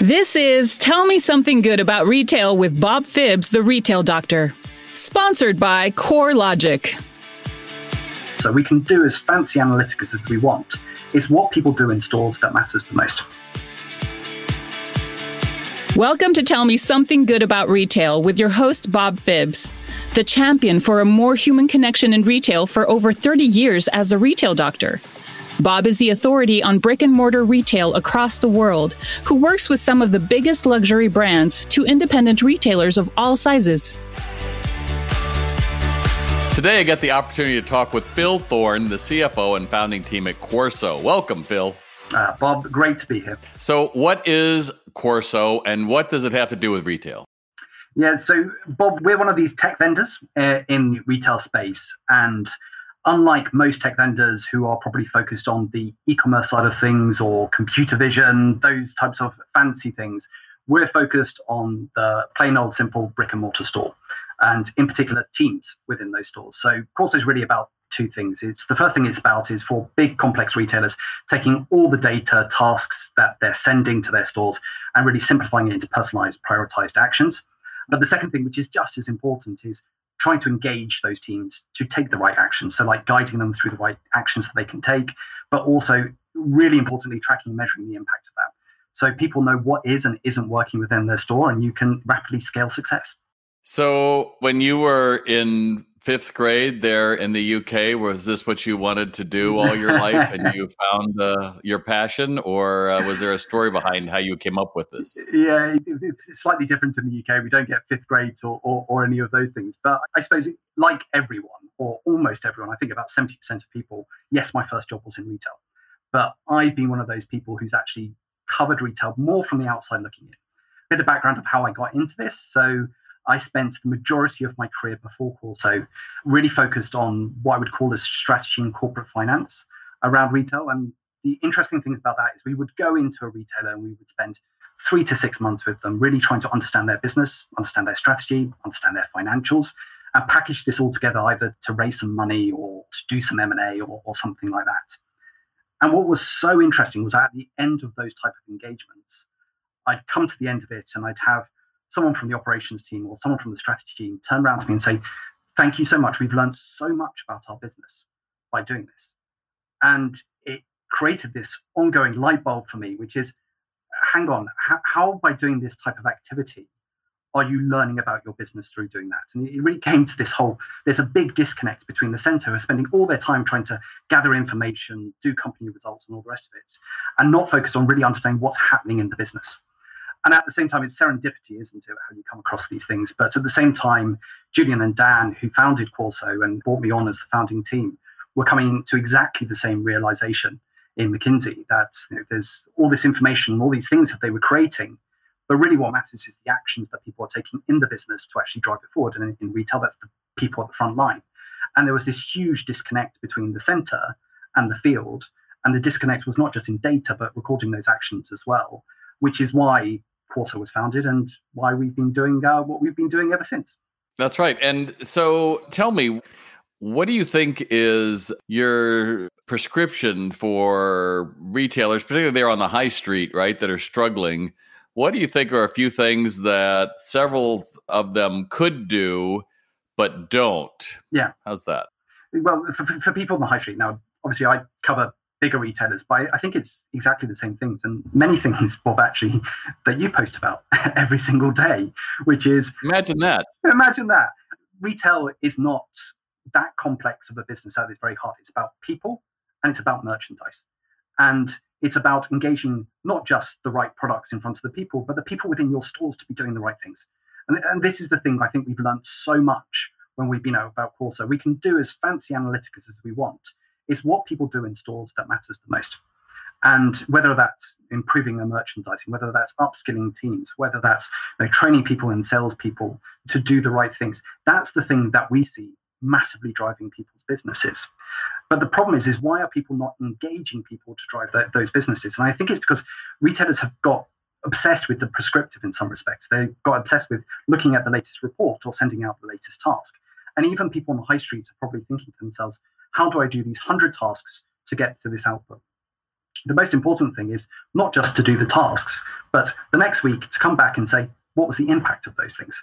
This is Tell Me Something Good About Retail with Bob Phibbs, the retail doctor. Sponsored by CoreLogic. So we can do as fancy analytics as we want. It's what people do in stores that matters the most. Welcome to Tell Me Something Good About Retail with your host, Bob Phibbs, the champion for a more human connection in retail for over 30 years as a retail doctor. Bob is the authority on brick and mortar retail across the world, who works with some of the biggest luxury brands to independent retailers of all sizes. Today, I get the opportunity to talk with Phil Thorne, the CFO and founding team at Corso. Welcome, Phil. Uh, Bob, great to be here. So, what is Corso and what does it have to do with retail? Yeah, so Bob, we're one of these tech vendors uh, in the retail space, and unlike most tech vendors who are probably focused on the e-commerce side of things or computer vision, those types of fancy things, we're focused on the plain old simple brick and mortar store, and in particular teams within those stores. So Corso is really about two things. It's the first thing it's about is for big complex retailers taking all the data tasks that they're sending to their stores and really simplifying it into personalized, prioritized actions. But the second thing, which is just as important, is trying to engage those teams to take the right actions. So, like guiding them through the right actions that they can take, but also really importantly, tracking and measuring the impact of that. So people know what is and isn't working within their store, and you can rapidly scale success. So, when you were in fifth grade there in the UK, was this what you wanted to do all your life and you found uh, your passion, or uh, was there a story behind how you came up with this? Yeah, it's slightly different in the UK. We don't get fifth grades or, or, or any of those things. But I suppose, like everyone, or almost everyone, I think about 70% of people, yes, my first job was in retail. But I've been one of those people who's actually covered retail more from the outside looking in. A bit of background of how I got into this. So I spent the majority of my career before Corso really focused on what I would call as strategy and corporate finance around retail. And the interesting things about that is we would go into a retailer and we would spend three to six months with them, really trying to understand their business, understand their strategy, understand their financials, and package this all together either to raise some money or to do some M&A or, or something like that. And what was so interesting was at the end of those type of engagements, I'd come to the end of it and I'd have someone from the operations team or someone from the strategy team turn around to me and say, Thank you so much. We've learned so much about our business by doing this. And it created this ongoing light bulb for me, which is hang on, how, how by doing this type of activity are you learning about your business through doing that? And it really came to this whole there's a big disconnect between the center who are spending all their time trying to gather information, do company results, and all the rest of it, and not focus on really understanding what's happening in the business and at the same time, it's serendipity, isn't it, how you come across these things. But at the same time, Julian and Dan, who founded Corso and brought me on as the founding team, were coming to exactly the same realization in McKinsey that you know, there's all this information, all these things that they were creating. But really, what matters is the actions that people are taking in the business to actually drive it forward. And in retail, that's the people at the front line. And there was this huge disconnect between the center and the field. And the disconnect was not just in data, but recording those actions as well which is why Corso was founded and why we've been doing uh, what we've been doing ever since. That's right. And so tell me, what do you think is your prescription for retailers, particularly there on the high street, right, that are struggling? What do you think are a few things that several of them could do but don't? Yeah. How's that? Well, for, for people on the high street, now, obviously, I cover bigger retailers, but I think it's exactly the same things and many things, Bob, actually, that you post about every single day, which is imagine that. Imagine that. Retail is not that complex of a business at its very heart. It's about people and it's about merchandise. And it's about engaging not just the right products in front of the people, but the people within your stores to be doing the right things. And, and this is the thing I think we've learned so much when we've been out about Corso. We can do as fancy analytics as we want is what people do in stores that matters the most. And whether that's improving their merchandising, whether that's upskilling teams, whether that's you know, training people and salespeople to do the right things, that's the thing that we see massively driving people's businesses. But the problem is, is why are people not engaging people to drive those businesses? And I think it's because retailers have got obsessed with the prescriptive in some respects. They got obsessed with looking at the latest report or sending out the latest task. And even people on the high streets are probably thinking to themselves, how do I do these 100 tasks to get to this output? The most important thing is not just to do the tasks, But the next week to come back and say, what was the impact of those things?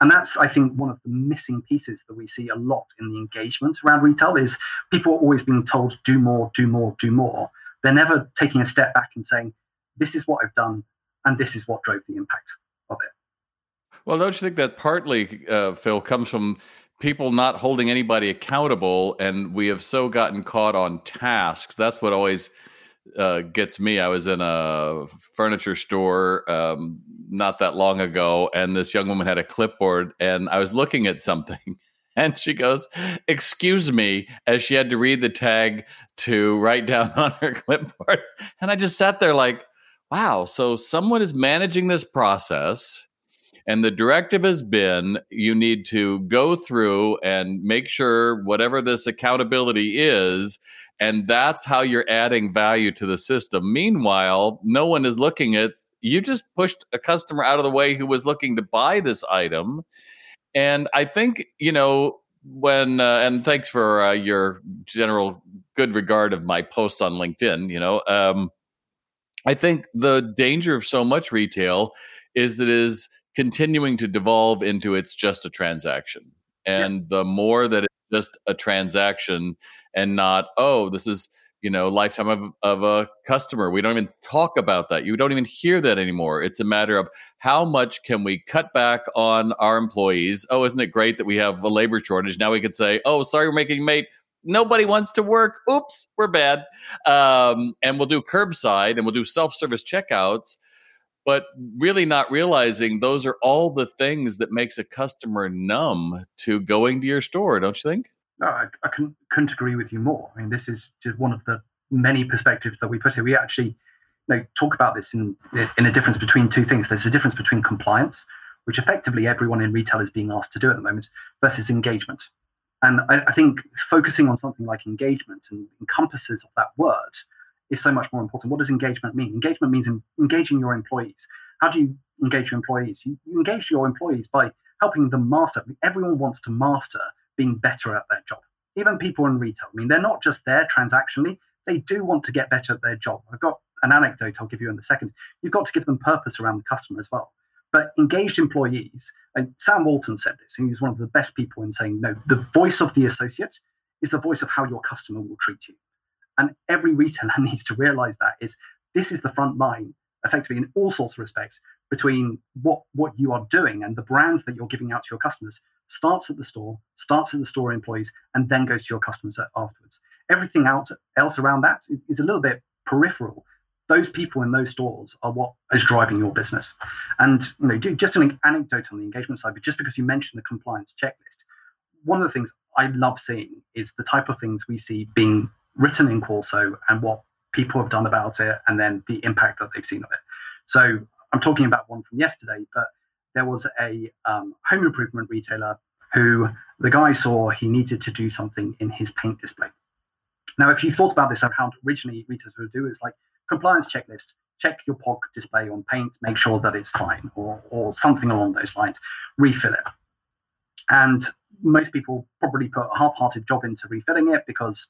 And that's, I think, one of the missing pieces that we see a lot in the engagement around retail is people are always being told, do more, do more, do more. They're never taking a step back and saying, this is what I've done, and this is what drove the impact of it. Well, don't you think that partly, uh, Phil, comes from people not holding anybody accountable, and we have so gotten caught on tasks. That's what always uh, gets me. I was in a furniture store um, not that long ago, and this young woman had a clipboard, and I was looking at something. And she goes, Excuse me, as she had to read the tag to write down on her clipboard. And I just sat there like, wow, so someone is managing this process and the directive has been you need to go through and make sure whatever this accountability is, and that's how you're adding value to the system. Meanwhile, no one is looking at you just pushed a customer out of the way who was looking to buy this item. And I think, you know, when, uh, and thanks for uh, your general good regard of my posts on LinkedIn, you know, um, I think the danger of so much retail is that it is continuing to devolve into it's just a transaction. And yeah. the more that it's just a transaction and not, oh, this is, you know, lifetime of, of a customer. We don't even talk about that. You don't even hear that anymore. It's a matter of how much can we cut back on our employees? Oh, isn't it great that we have a labor shortage? Now we could say, oh, sorry, we're making mate. Nobody wants to work. Oops, we're bad. Um, and we'll do curbside and we'll do self service checkouts but really not realizing those are all the things that makes a customer numb to going to your store don't you think? No i, I couldn't, couldn't agree with you more. I mean this is just one of the many perspectives that we put here. We actually you know, talk about this in in a difference between two things. There's a difference between compliance which effectively everyone in retail is being asked to do at the moment versus engagement. And I, I think focusing on something like engagement and encompasses of that word is so much more important. What does engagement mean? Engagement means engaging your employees. How do you engage your employees? You, you engage your employees by helping them master. Everyone wants to master being better at their job. Even people in retail. I mean, they're not just there transactionally, they do want to get better at their job. I've got an anecdote I'll give you in a second. You've got to give them purpose around the customer as well. But engaged employees, and Sam Walton said this, and he's one of the best people in saying, no, the voice of the associate is the voice of how your customer will treat you. And every retailer needs to realize that is this is the front line, effectively in all sorts of respects, between what what you are doing and the brands that you're giving out to your customers starts at the store, starts at the store employees, and then goes to your customers afterwards. Everything out, else around that is, a little bit peripheral. Those people in those stores are what is driving your business. And you know, just an anecdote on the engagement side, but just because you mentioned the compliance checklist, one of the things I love seeing is the type of things we see being written in Corso and what people have done about it and then the impact that they've seen of it. So I'm talking about one from yesterday, but there was a um, home improvement retailer who the guy saw he needed to do something in his paint display. Now, if you thought about this, how originally retailers would do is like compliance checklist, check your POG display on paint, make sure that it's fine, or, or something along those lines, refill it. And most people probably put a half-hearted job into refilling it because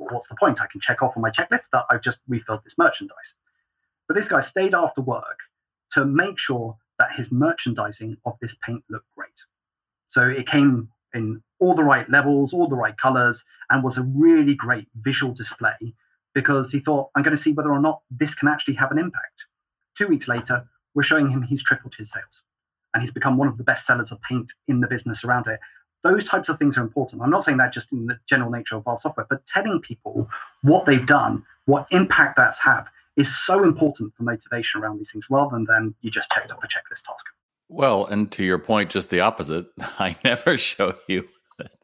what's the point? I can check off on my checklist that I've just refilled this merchandise. But this guy stayed after work to make sure that his merchandising of this paint looked great. So it came in all the right levels, all the right colors, and was a really great visual display because he thought, I'm going to see whether or not this can actually have an impact. Two weeks later, we're showing him he's tripled his sales and he's become one of the best sellers of paint in the business around it those types of things are important. I'm not saying that just in the general nature of our software, but telling people what they've done, what impact that's had, is so important for motivation around these things rather than then you just checked off a checklist task. Well, and to your point, just the opposite. I never show you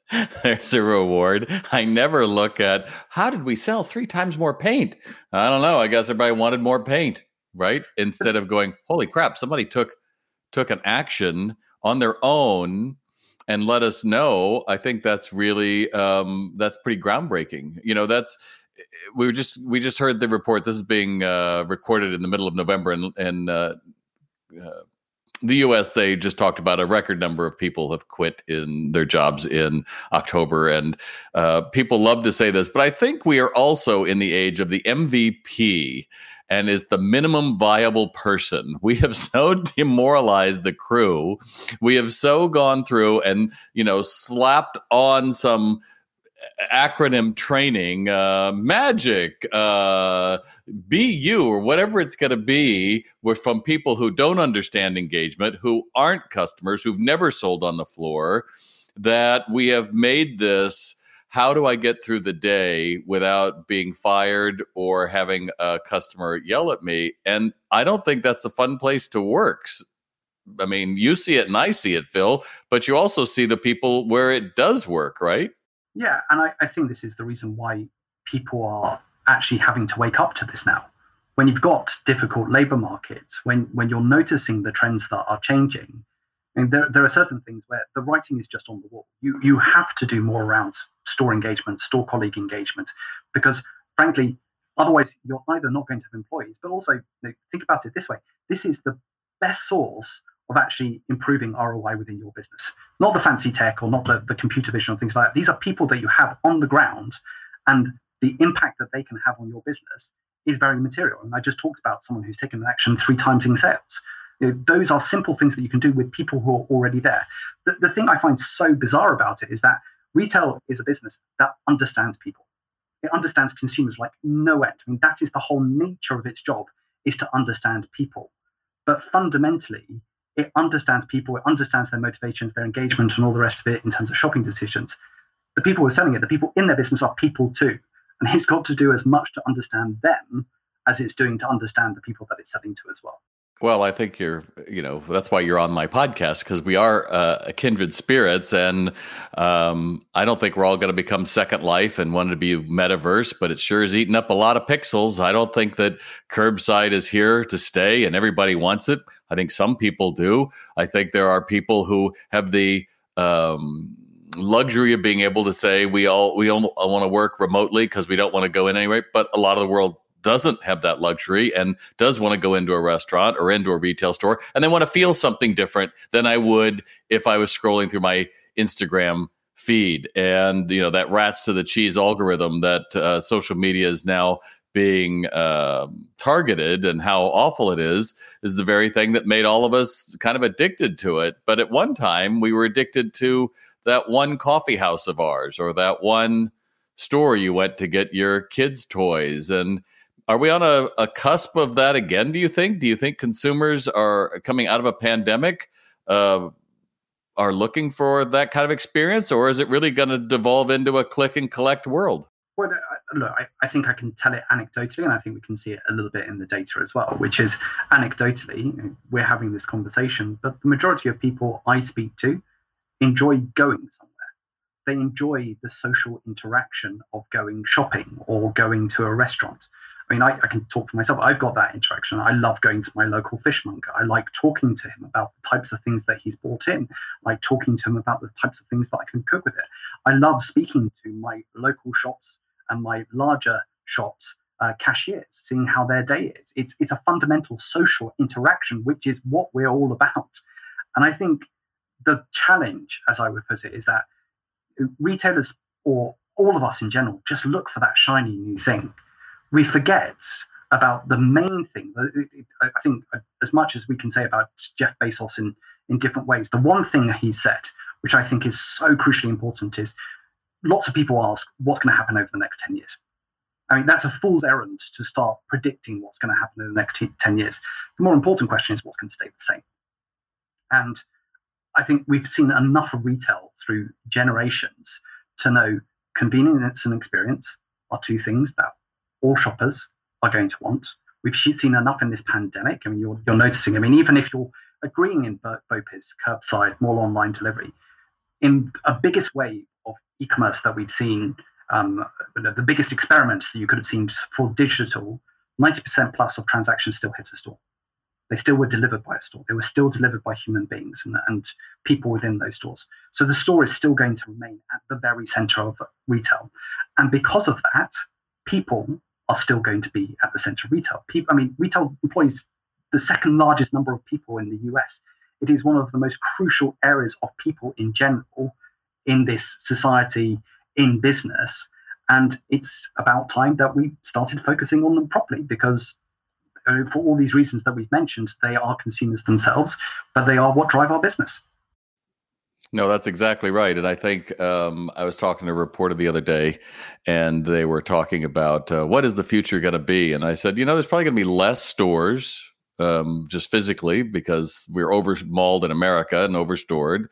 there's a reward. I never look at how did we sell three times more paint? I don't know. I guess everybody wanted more paint, right? Instead of going, holy crap, somebody took took an action on their own and let us know. I think that's really um, that's pretty groundbreaking. You know, that's we just we just heard the report. This is being uh, recorded in the middle of November, and and uh, uh, the US, they just talked about a record number of people have quit in their jobs in October. And uh, people love to say this, but I think we are also in the age of the MVP and is the minimum viable person. We have so demoralized the crew. We have so gone through and, you know, slapped on some acronym training, uh, magic, uh, BU, or whatever it's going to be, with from people who don't understand engagement, who aren't customers, who've never sold on the floor, that we have made this. How do I get through the day without being fired or having a customer yell at me? And I don't think that's a fun place to work. I mean, you see it and I see it, Phil, but you also see the people where it does work, right? Yeah, and I, I think this is the reason why people are actually having to wake up to this now. When you've got difficult labor markets, when when you're noticing the trends that are changing, and there, there are certain things where the writing is just on the wall. You you have to do more around store engagement, store colleague engagement, because frankly, otherwise you're either not going to have employees, but also you know, think about it this way: this is the best source of actually improving ROI within your business. Not the fancy tech or not the, the computer vision or things like that. These are people that you have on the ground and the impact that they can have on your business is very material. And I just talked about someone who's taken an action three times in sales. You know, those are simple things that you can do with people who are already there. The, the thing I find so bizarre about it is that retail is a business that understands people. It understands consumers like no end. I mean, that is the whole nature of its job is to understand people. But fundamentally, it understands people, it understands their motivations, their engagement, and all the rest of it in terms of shopping decisions. The people who are selling it, the people in their business are people too. And it's got to do as much to understand them as it's doing to understand the people that it's selling to as well. Well, I think you're, you know, that's why you're on my podcast because we are uh, kindred spirits, and um, I don't think we're all going to become Second Life and want to be metaverse, but it sure is eating up a lot of pixels. I don't think that curbside is here to stay, and everybody wants it. I think some people do. I think there are people who have the um, luxury of being able to say we all we all want to work remotely because we don't want to go in anyway. But a lot of the world doesn't have that luxury and does want to go into a restaurant or into a retail store and they want to feel something different than I would if I was scrolling through my Instagram feed. And, you know, that rats to the cheese algorithm that uh, social media is now being uh, targeted and how awful it is is the very thing that made all of us kind of addicted to it. But at one time, we were addicted to that one coffee house of ours or that one store you went to get your kids' toys. And are we on a, a cusp of that again, do you think? Do you think consumers are coming out of a pandemic? Uh, are looking for that kind of experience, or is it really going to devolve into a click and collect world? Well, look, I, I, think I can tell it anecdotally, and I think we can see it a little bit in the data as well, which is anecdotally, we're having this conversation, but the majority of people I speak to enjoy going somewhere. They enjoy the social interaction of going shopping or going to a restaurant. I mean, I, I, can talk for myself. I've got that interaction. I love going to my local fishmonger. I like talking to him about the types of things that he's brought in, I like talking to him about the types of things that I can cook with it. I love speaking to my local shops and my larger shops uh, cashiers, seeing how their day is. It's, it's a fundamental social interaction, which is what we're all about. And I think the challenge, as I would put it, is that retailers or all of us in general just look for that shiny new thing we forget about the main thing. I think as much as we can say about Jeff Bezos in, in different ways, the one thing he said, which I think is so crucially important, is lots of people ask what's going to happen over the next 10 years. I mean, that's a fool's errand to start predicting what's going to happen in the next 10 years. The more important question is what's going to stay the same. And I think we've seen enough of retail through generations to know convenience and experience are two things that all shoppers are going to want. We've seen enough in this pandemic. I mean, you're, you're noticing. I mean, even if you're agreeing in BOPIS, curbside, more online delivery, in a biggest wave of e-commerce that we've seen, um, the biggest experiments that you could have seen for digital, 90% plus of transactions still hit a store. They still were delivered by a store. They were still delivered by human beings and, and people within those stores. So the store is still going to remain at the very center of retail. And because of that, people are still going to be at the center of retail. People, I mean, retail employs the second largest number of people in the US. It is one of the most crucial areas of people in general in this society, in business. And it's about time that we started focusing on them properly because, uh, for all these reasons that we've mentioned, they are consumers themselves, but they are what drive our business. No, that's exactly right. And I think um, I was talking to a reporter the other day, and they were talking about uh, what is the future going to be. And I said, you know, there's probably going to be less stores um, just physically because we're over mauled in America and overstored.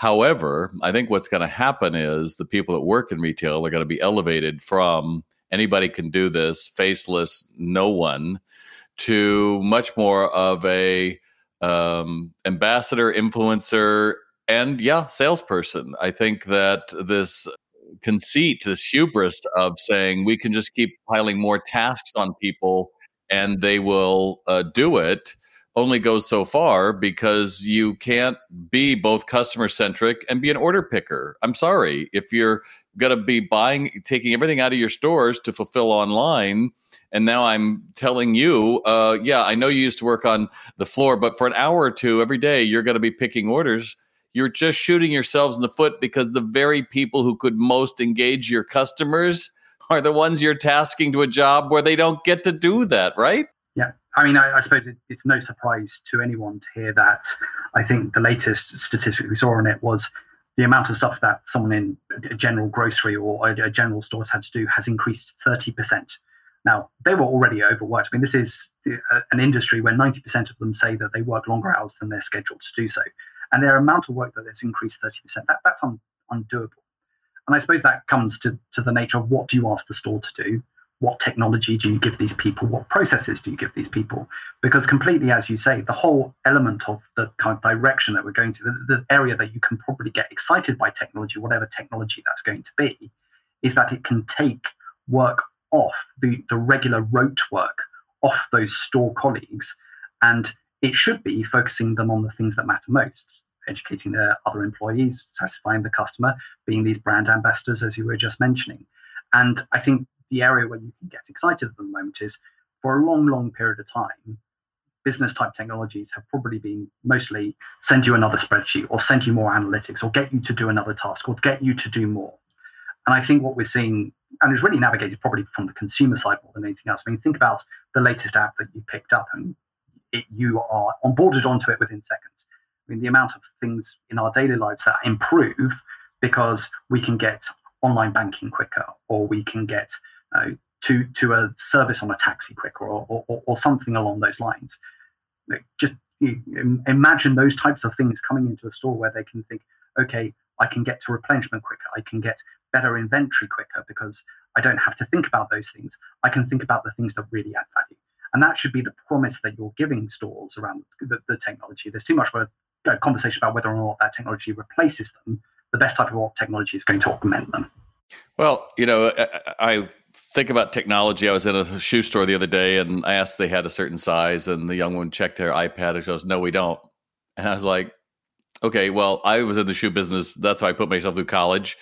However, I think what's going to happen is the people that work in retail are going to be elevated from anybody can do this, faceless, no one, to much more of a um, ambassador, influencer, and yeah, salesperson. I think that this conceit, this hubris of saying we can just keep piling more tasks on people and they will uh, do it only goes so far because you can't be both customer centric and be an order picker. I'm sorry. If you're going to be buying, taking everything out of your stores to fulfill online, and now I'm telling you, uh, yeah, I know you used to work on the floor, but for an hour or two every day, you're going to be picking orders. You're just shooting yourselves in the foot because the very people who could most engage your customers are the ones you're tasking to a job where they don't get to do that, right? I mean, I, I suppose it, it's no surprise to anyone to hear that. I think the latest statistic we saw on it was the amount of stuff that someone in a general grocery or a, a general store has had to do has increased 30%. Now, they were already overworked. I mean, this is uh, an industry where 90% of them say that they work longer hours than they're scheduled to do so. And their amount of work that has increased 30%, that, that's un, undoable. And I suppose that comes to, to the nature of what do you ask the store to do? What technology do you give these people? What processes do you give these people? Because completely, as you say, the whole element of the kind of direction that we're going to, the, the area that you can probably get excited by technology, whatever technology that's going to be, is that it can take work off the, the regular rote work off those store colleagues and it should be focusing them on the things that matter most educating their other employees, satisfying the customer, being these brand ambassadors, as you were just mentioning. And I think the area where you can get excited at the moment is for a long, long period of time, business type technologies have probably been mostly send you another spreadsheet or send you more analytics or get you to do another task or get you to do more. And I think what we're seeing, and it's really navigated probably from the consumer side more than anything else. I mean, think about the latest app that you picked up and it, you are onboarded onto it within seconds. I mean, the amount of things in our daily lives that improve because we can get online banking quicker, or we can get uh, to to a service on a taxi quicker, or or, or something along those lines. Just imagine those types of things coming into a store where they can think, okay, I can get to replenishment quicker, I can get better inventory quicker because I don't have to think about those things. I can think about the things that really add value. And that should be the promise that you're giving stores around the, the technology. There's too much of a, a conversation about whether or not that technology replaces them. The best type of technology is going to augment them. Well, you know, I, think about technology. I was in a shoe store the other day and I asked if they had a certain size, and the young one checked her iPad and goes, No, we don't. And I was like, Okay, well, I was in the shoe business. That's how I put myself through college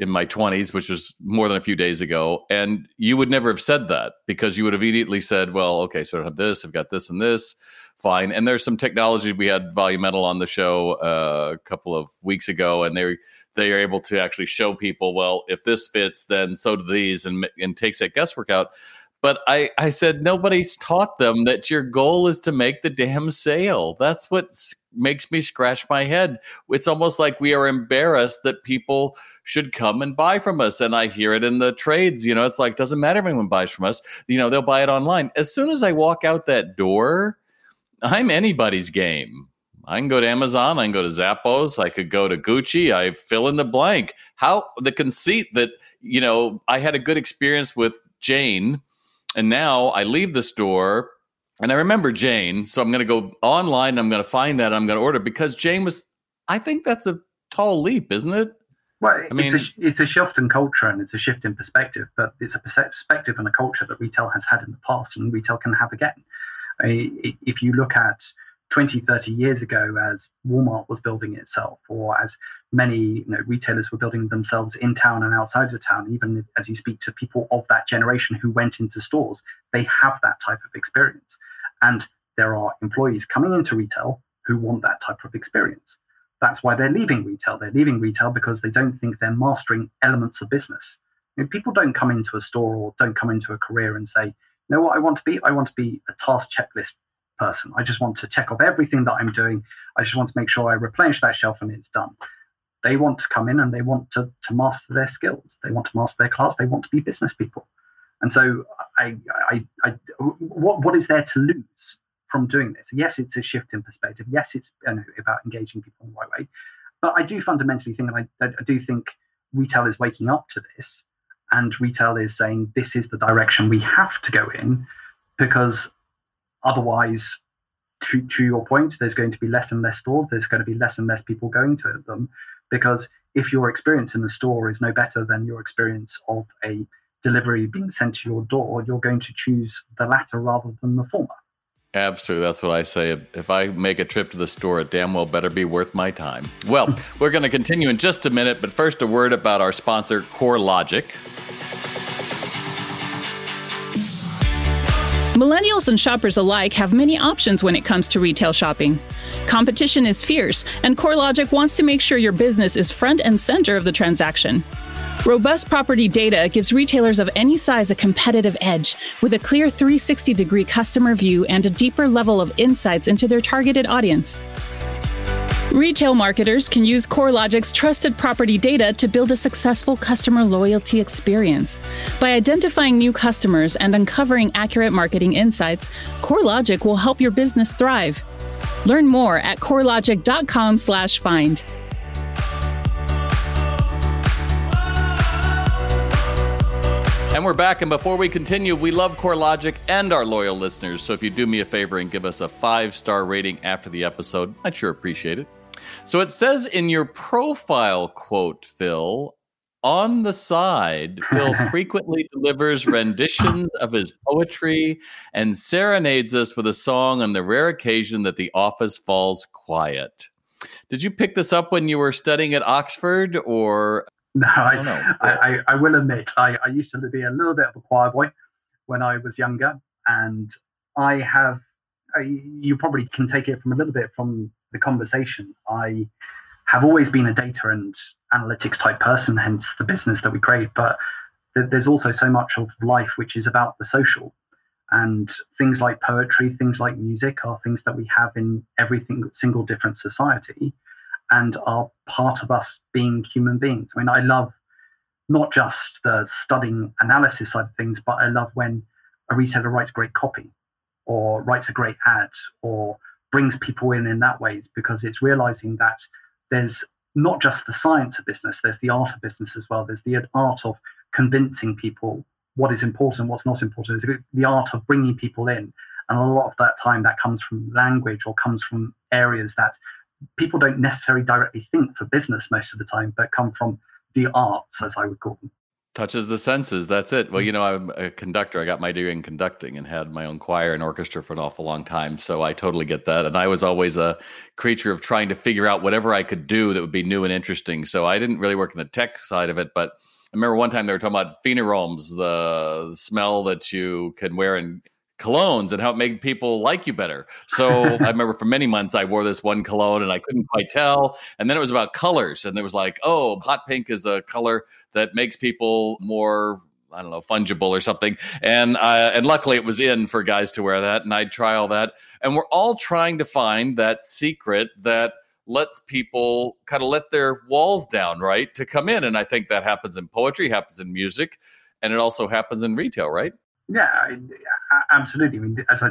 in my 20s, which was more than a few days ago. And you would never have said that because you would have immediately said, well, okay, so I have this, I've got this and this. Fine. And there's some technology. We had Volumental on the show uh, a couple of weeks ago, and they they are able to actually show people, well, if this fits, then so do these, and and takes that guesswork out. But I, I said nobody's taught them that your goal is to make the damn sale. That's what makes me scratch my head. It's almost like we are embarrassed that people should come and buy from us. And I hear it in the trades. You know, it's like, doesn't matter if anyone buys from us. You know, they'll buy it online. As soon as I walk out that door, I'm anybody's game. I can go to Amazon, I can go to Zappos, I could go to Gucci, I fill in the blank. How the conceit that, you know, I had a good experience with Jane and now I leave the store and I remember Jane. So I'm going to go online and I'm going to find that. I'm going to order because Jane was, I think that's a tall leap, isn't it? Well, I mean, it's a, it's a shift in culture and it's a shift in perspective, but it's a perspective and a culture that retail has had in the past and retail can have again. If you look at 20, 30 years ago as Walmart was building itself, or as many you know, retailers were building themselves in town and outside of town, even as you speak to people of that generation who went into stores, they have that type of experience. And there are employees coming into retail who want that type of experience. That's why they're leaving retail. They're leaving retail because they don't think they're mastering elements of business. You know, people don't come into a store or don't come into a career and say, you know what I want to be? I want to be a task checklist person. I just want to check off everything that I'm doing. I just want to make sure I replenish that shelf and it's done. They want to come in and they want to, to master their skills. They want to master their class. They want to be business people. And so, I, I, I, what, what is there to lose from doing this? Yes, it's a shift in perspective. Yes, it's you know, about engaging people in the right way. But I do fundamentally think, and I, I do think retail is waking up to this, and retail is saying this is the direction we have to go in, because otherwise, to, to your point, there's going to be less and less stores. There's going to be less and less people going to them, because if your experience in the store is no better than your experience of a delivery being sent to your door, you're going to choose the latter rather than the former. Absolutely. That's what I say. If I make a trip to the store, it damn well better be worth my time. Well, we're going to continue in just a minute, but first, a word about our sponsor, CoreLogic. Millennials and shoppers alike have many options when it comes to retail shopping. Competition is fierce, and CoreLogic wants to make sure your business is front and center of the transaction. Robust property data gives retailers of any size a competitive edge with a clear 360 degree customer view and a deeper level of insights into their targeted audience. Retail marketers can use CoreLogic's trusted property data to build a successful customer loyalty experience. By identifying new customers and uncovering accurate marketing insights, CoreLogic will help your business thrive. Learn more at corelogic.com/find. And we're back. And before we continue, we love CoreLogic and our loyal listeners. So if you do me a favor and give us a five star rating after the episode, I'd sure appreciate it. So it says in your profile quote, Phil, on the side, Phil frequently delivers renditions of his poetry and serenades us with a song on the rare occasion that the office falls quiet. Did you pick this up when you were studying at Oxford, or no, I, I, I, I, will admit, I, I used to be a little bit of a choir boy when I was younger, and I have. you probably can take it from a little bit from the conversation. I have always been a data and analytics type person, hence the business that we create. But th- there's also so much of life which is about the social, and things like poetry, things like music, are things that we have in every single different society and are part of us being human beings. I mean, I love not just the studying analysis side of things, but I love when a retailer writes great copy or writes a great ad or brings people in in that way because it's realizing that there's not just the science of business, there's the art of business as well. There's the art of convincing people what is important, what's not important. There's the art of bringing people in. And a lot of that time that comes from language or comes from areas that people don't necessarily directly think for business most of the time, but come from the arts, as I would call them. Touches the senses. That's it. Well, mm. you know, I'm a conductor. I got my degree in conducting and had my own choir and orchestra for an awful long time. So I totally get that. And I was always a creature of trying to figure out whatever I could do that would be new and interesting. So I didn't really work in the tech side of it, but I remember one time they were talking about pheromones, the smell that you can wear in colognes and how it made people like you better. So I remember for many months I wore this one cologne and I couldn't quite tell. And then it was about colors, and there was like, oh, hot pink is a color that makes people more. I don't know, fungible or something, and uh, and luckily it was in for guys to wear that, and I'd try all that, and we're all trying to find that secret that lets people kind of let their walls down, right, to come in, and I think that happens in poetry, happens in music, and it also happens in retail, right? Yeah, absolutely. I mean, as I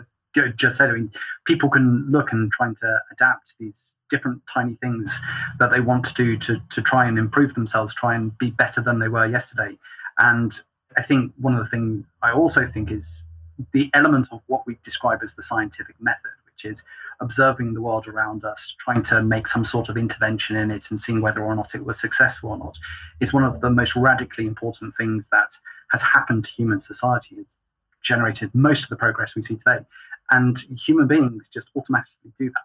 just said, I mean, people can look and trying to adapt these different tiny things that they want to do to, to try and improve themselves, try and be better than they were yesterday. And I think one of the things I also think is the element of what we describe as the scientific method, which is observing the world around us, trying to make some sort of intervention in it and seeing whether or not it was successful or not, is one of the most radically important things that has happened to human society generated most of the progress we see today. And human beings just automatically do that.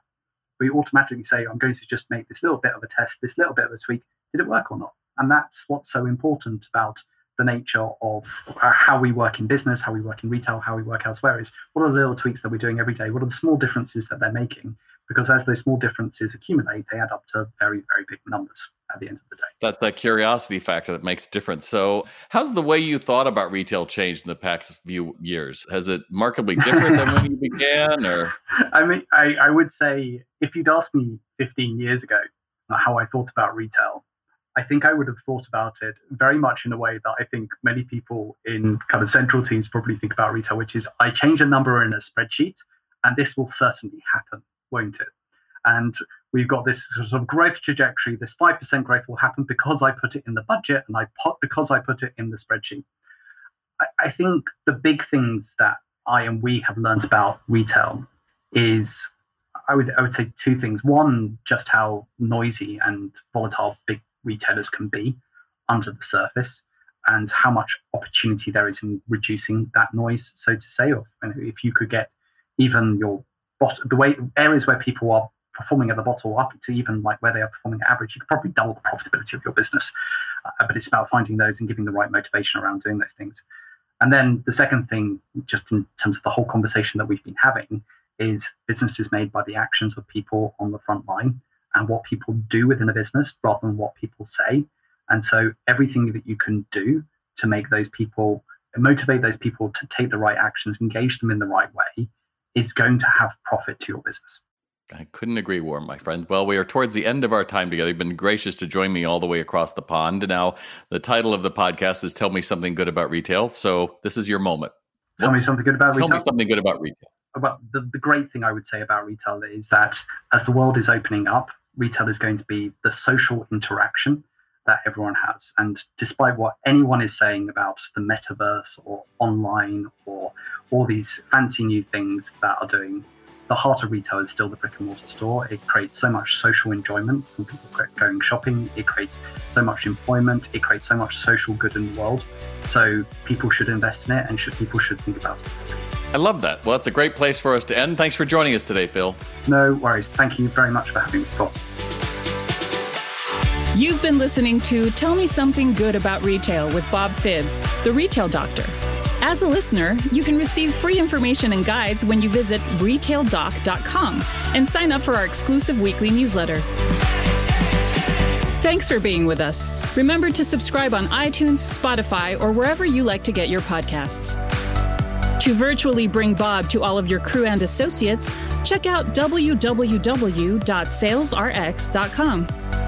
We automatically say, I'm going to just make this little bit of a test, this little bit of a tweak. Did it work or not? And that's what's so important about the nature of uh, how we work in business, how we work in retail, how we work elsewhere is what are the little tweaks that we're doing every day? What are the small differences that they're making? Because as those small differences accumulate, they add up to very, very big numbers at the end of the day. That's that curiosity factor that makes a difference. So, how's the way you thought about retail changed in the past few years? Has it markedly different than when you began? Or I mean, I, I would say if you'd asked me 15 years ago how I thought about retail, I think I would have thought about it very much in a way that I think many people in kind of central teams probably think about retail, which is I change a number in a spreadsheet and this will certainly happen, won't it? And we've got this sort of growth trajectory. This 5% growth will happen because I put it in the budget and I put because I put it in the spreadsheet. I, I think the big things that I and we have learned about retail is I would I would say two things. One, just how noisy and volatile big retailers can be under the surface and how much opportunity there is in reducing that noise, so to say. Or if you could get even your bot the way areas where people are performing at the bottle up to even like where they are performing at average, you could probably double the profitability of your business. Uh, but it's about finding those and giving the right motivation around doing those things. And then the second thing, just in terms of the whole conversation that we've been having, is business is made by the actions of people on the front line and what people do within a business rather than what people say. And so everything that you can do to make those people motivate those people to take the right actions, engage them in the right way, is going to have profit to your business. I couldn't agree more, my friend. Well, we are towards the end of our time together. You've been gracious to join me all the way across the pond. Now, the title of the podcast is Tell Me Something Good About Retail. So this is your moment. Tell me something good about Tell retail. me something good about retail. About the, the great thing I would say about retail is that as the world is opening up, retail is going to be the social interaction that everyone has. And despite what anyone is saying about the metaverse or online or all these fancy new things that are doing, the heart of retail is still the brick and mortar store. It creates so much social enjoyment from people going shopping. It creates so much employment. It creates so much social good in the world. So people should invest in it and should, people should think about it. I love that. Well, that's a great place for us to end. Thanks for joining us today, Phil. No worries. Thank you very much for having me, Scott. You've been listening to Tell Me Something Good About Retail with Bob Phibbs, the retail doctor. As a listener, you can receive free information and guides when you visit retaildoc.com and sign up for our exclusive weekly newsletter. Thanks for being with us. Remember to subscribe on iTunes, Spotify, or wherever you like to get your podcasts. To virtually bring Bob to all of your crew and associates, check out www.salesrx.com.